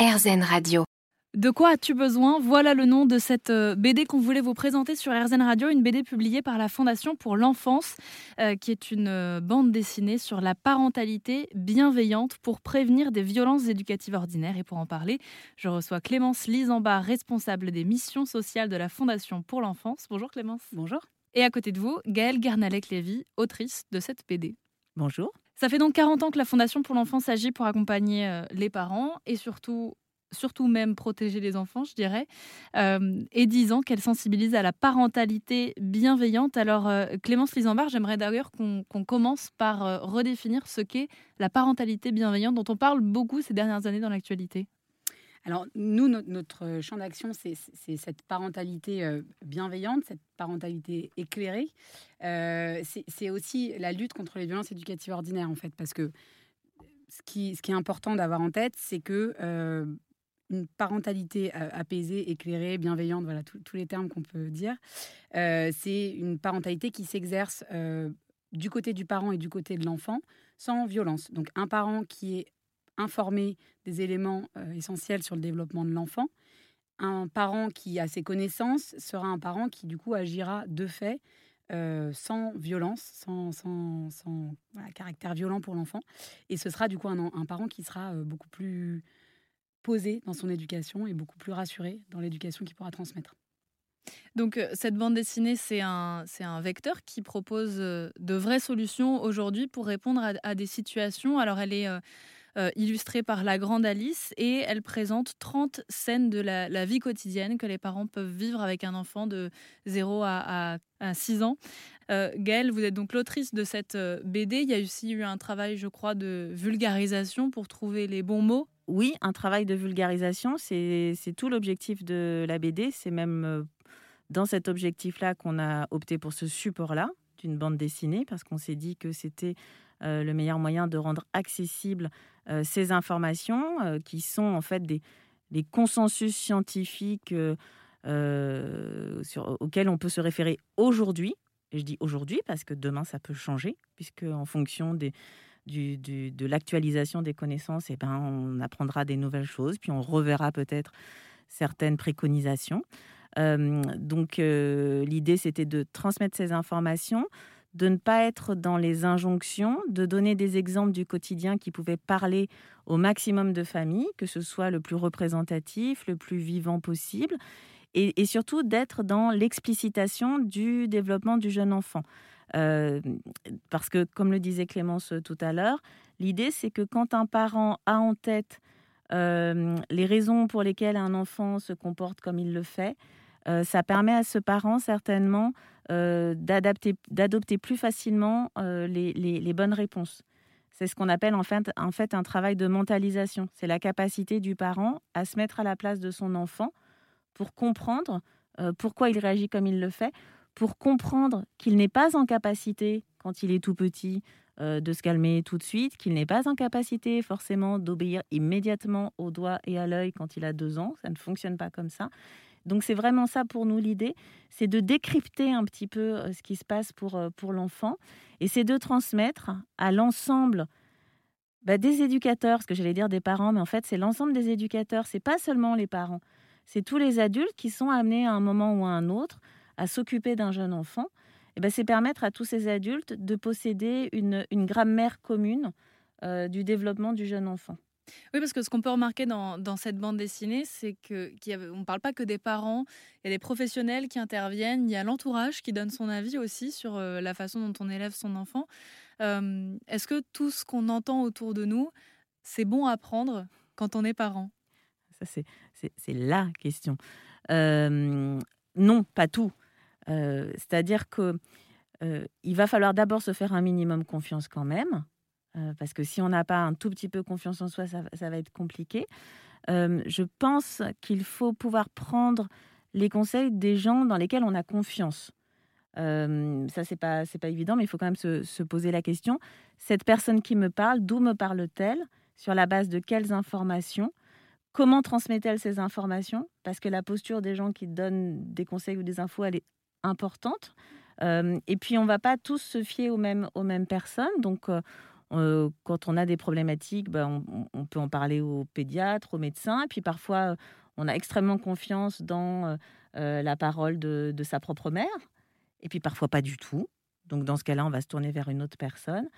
RZN Radio. De quoi as-tu besoin? Voilà le nom de cette euh, BD qu'on voulait vous présenter sur RZN Radio, une BD publiée par la Fondation pour l'enfance, euh, qui est une euh, bande dessinée sur la parentalité bienveillante pour prévenir des violences éducatives ordinaires. Et pour en parler, je reçois Clémence Lisambard, responsable des missions sociales de la Fondation pour l'enfance. Bonjour Clémence. Bonjour. Et à côté de vous, Gaëlle Garnalec-Lévy, autrice de cette BD. Bonjour. Ça fait donc 40 ans que la Fondation pour l'enfance agit pour accompagner les parents et surtout surtout même protéger les enfants, je dirais, euh, et 10 ans qu'elle sensibilise à la parentalité bienveillante. Alors, euh, Clémence Lisambard, j'aimerais d'ailleurs qu'on commence par euh, redéfinir ce qu'est la parentalité bienveillante, dont on parle beaucoup ces dernières années dans l'actualité. Alors, nous, notre, champ d'action, c'est cette parentalité bienveillante, cette parentalité éclairée. c'est aussi la lutte contre les violences éducatives ordinaires, en fait, parce que ce qui, ce qui est important d'avoir en tête, c'est que une parentalité euh, apaisée, éclairée, bienveillante, voilà tous les termes qu'on peut dire. Euh, c'est une parentalité qui s'exerce euh, du côté du parent et du côté de l'enfant sans violence. Donc un parent qui est informé des éléments essentiels sur le développement de l'enfant, un parent qui a ses connaissances sera un parent qui du coup agira de fait sans violence, sans, caractère violent pour l'enfant. Et ce sera du coup un, parent qui sera beaucoup plus posé dans son éducation et beaucoup plus rassuré dans l'éducation qu'il pourra transmettre. Donc euh, cette bande dessinée, c'est un, vecteur qui propose euh, de vraies solutions aujourd'hui pour répondre à, des situations. Alors elle est euh, illustrée par la grande Alice et elle présente 30 scènes de la, vie quotidienne que les parents peuvent vivre avec un enfant de 0 à, à, 6 ans. Gaëlle, vous êtes donc l'autrice de cette BD. Il y a aussi eu un travail, je crois, de vulgarisation pour trouver les bons mots oui, un travail de vulgarisation, c'est tout l'objectif de la BD. C'est même euh, dans cet objectif-là qu'on a opté pour ce support-là d'une bande dessinée, parce qu'on s'est dit que c'était euh, le meilleur moyen de rendre accessibles euh, ces informations, qui sont en fait des, consensus scientifiques auxquels on peut se référer aujourd'hui. Et je dis aujourd'hui parce que demain, ça peut changer, puisque en fonction de l'actualisation des connaissances, eh ben, on apprendra des nouvelles choses, puis on reverra peut-être certaines préconisations. Euh, donc euh, l'idée, c'était de transmettre ces informations, de ne pas être dans les injonctions, de donner des exemples du quotidien qui pouvaient parler au maximum de familles, que ce soit le plus représentatif, le plus vivant possible, et surtout d'être dans l'explicitation du développement du jeune enfant. Euh, parce que, comme le disait Clémence tout à l'heure, l'idée c'est que quand un parent a en tête euh, les raisons pour lesquelles un enfant se comporte comme il le fait, euh, ça permet à ce parent certainement d'adopter plus facilement les, bonnes réponses. C'est ce qu'on appelle en fait, en fait un travail de mentalisation. C'est la capacité du parent à se mettre à la place de son enfant pour comprendre pourquoi il réagit comme il le fait, pour comprendre qu'il n'est pas en capacité, quand il est tout petit, euh, de se calmer tout de suite, qu'il n'est pas en capacité forcément d'obéir immédiatement au doigt et à l'œil quand il a deux ans. Ça ne fonctionne pas comme ça. Donc c'est vraiment ça pour nous l'idée, c'est de décrypter un petit peu euh, ce qui se passe pour, euh, pour l'enfant et c'est de transmettre à l'ensemble bah, des éducateurs, ce que j'allais dire des parents, mais en fait c'est l'ensemble des éducateurs, c'est pas seulement les parents, c'est tous les adultes qui sont amenés à un moment ou à un autre à s'occuper d'un jeune enfant, et ben, c'est permettre à tous ces adultes de posséder une, une grammaire commune euh, du développement du jeune enfant. Oui, parce que ce qu'on peut remarquer dans, cette bande dessinée, c'est qu'on ne parle pas que des parents, il y a des professionnels qui interviennent, il y a l'entourage qui donne son avis aussi sur euh, la façon dont on élève son enfant. Est-ce que tout ce qu'on entend autour de nous, c'est bon à prendre quand on est parent? Ça, c'est la question. non, pas tout. Euh, c'est-à-dire que euh, va falloir d'abord se faire un minimum confiance quand même, euh, parce que si on n'a pas un tout petit peu confiance en soi, ça, va être compliqué. je pense qu'il faut pouvoir prendre les conseils des gens dans lesquels on a confiance. ça, c'est pas, c'est pas évident, mais il faut quand même se, se, poser la question. Cette personne qui me parle, d'où me parle-t-elle? Sur la base de quelles informations? Comment transmet-elle ces informations? Parce que la posture des gens qui donnent des conseils ou des infos, elle est importante. Euh, et puis, on ne va pas tous se fier aux mêmes, aux mêmes personnes. Donc, euh, quand on a des problématiques, bah, on, peut en parler au pédiatre, au médecin. Et puis parfois, on a extrêmement confiance dans la parole de, sa propre mère. Et puis parfois pas du tout. Donc dans ce cas-là, on va se tourner vers une autre personne.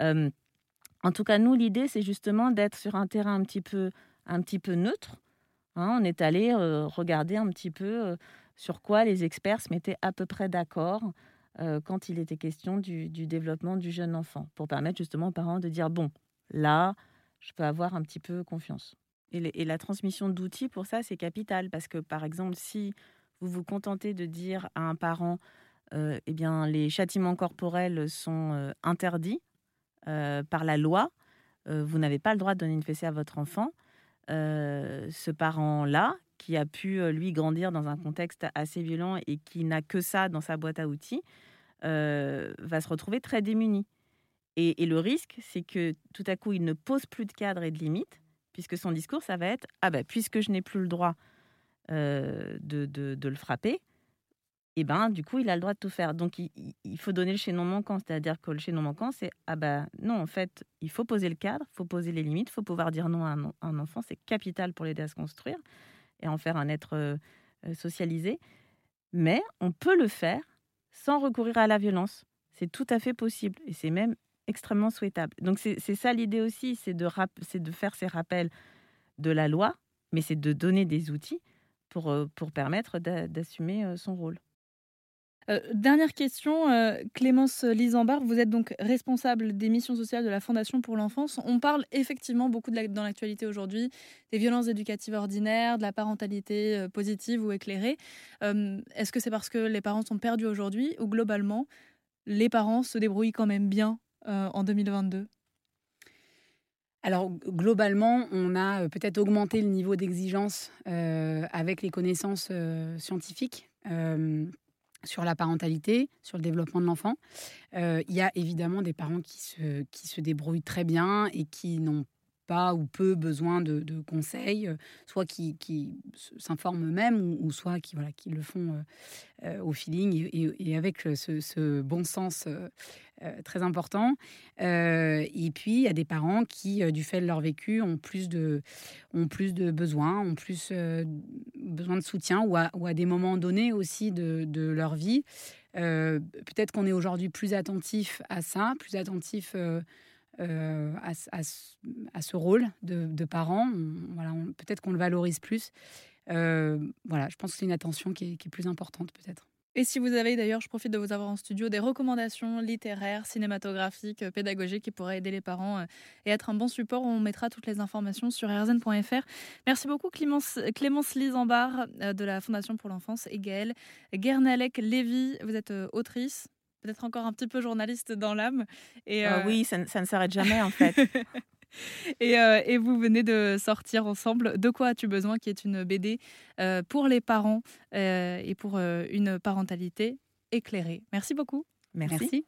en tout cas, nous, l'idée, c'est justement d'être sur un terrain un petit peu, un petit peu neutre. Hein. on est allé regarder un petit peu sur quoi les experts se mettaient à peu près d'accord euh, quand il était question du, développement du jeune enfant, pour permettre justement aux parents de dire, bon, là, je peux avoir un petit peu confiance. Et, la transmission d'outils, pour ça, c'est capital, parce que, par exemple, si vous vous contentez de dire à un parent, euh, eh bien, les châtiments corporels sont euh, interdits par la loi, vous n'avez pas le droit de donner une fessée à votre enfant, ce parent-là, qui a pu, lui, grandir dans un contexte assez violent et qui n'a que ça dans sa boîte à outils, va se retrouver très démuni. Et, le risque, c'est que tout à coup, il ne pose plus de cadre et de limites, puisque son discours, ça va être Ah ben, puisque je n'ai plus le droit de, de, le frapper, et eh ben, du coup, il a le droit de tout faire. Donc, il, faut donner le chaînon manquant. C'est-à-dire que le chaînon manquant, c'est Ah ben, non, en fait, il faut poser le cadre, il faut poser les limites, il faut pouvoir dire non à un enfant. C'est capital pour l'aider à se construire et en faire un être euh, euh, socialisé. Mais on peut le faire sans recourir à la violence. C'est tout à fait possible et c'est même extrêmement souhaitable. Donc c'est ça l'idée aussi, c'est de, de faire ces rappels de la loi, mais c'est de donner des outils pour, euh, pour permettre d'assumer son rôle. Euh, dernière question, euh, Clémence Lisambard, vous êtes donc responsable des missions sociales de la Fondation pour l'enfance. On parle effectivement beaucoup dans l'actualité aujourd'hui des violences éducatives ordinaires, de la parentalité euh, positive ou éclairée. Est-ce que c'est parce que les parents sont perdus aujourd'hui ou globalement les parents se débrouillent quand même bien en 2022 alors globalement, on a peut-être augmenté le niveau d'exigence avec les connaissances scientifiques sur la parentalité, sur le développement de l'enfant. Euh, il y a évidemment des parents qui se, qui se débrouillent très bien et qui n'ont ou peu besoin de, conseils, euh, soit qui, qui s'informent eux-mêmes ou, soit qui, voilà, qui le font euh, euh, au feeling et, avec ce, bon sens très important. et puis, il y a des parents qui, du fait de leur vécu, ont plus de, ont plus de besoins, ont plus besoin de soutien ou à, ou à, des moments donnés aussi de, de leur vie. Peut-être qu'on est aujourd'hui plus attentif à ça, plus attentif euh, à, ce rôle de, de parent. voilà, peut-être qu'on le valorise plus. Euh, voilà, je pense que c'est une attention qui est, plus importante peut-être. Et si vous avez d'ailleurs, je profite de vous avoir en studio, des recommandations littéraires, cinématographiques, euh, pédagogiques qui pourraient aider les parents et être un bon support, on mettra toutes les informations sur rzn.fr. Merci beaucoup Clémence, Clémence Lisambard de la Fondation pour l'enfance et Gaëlle Gernalek-Lévy, vous êtes autrice, peut-être encore un petit peu journaliste dans l'âme. Et ah euh, Oui, ça, ne s'arrête jamais en fait. et, euh, et, vous venez de sortir ensemble De quoi as-tu besoin qui est une BD euh, pour les parents et pour une parentalité éclairée. Merci beaucoup. Merci.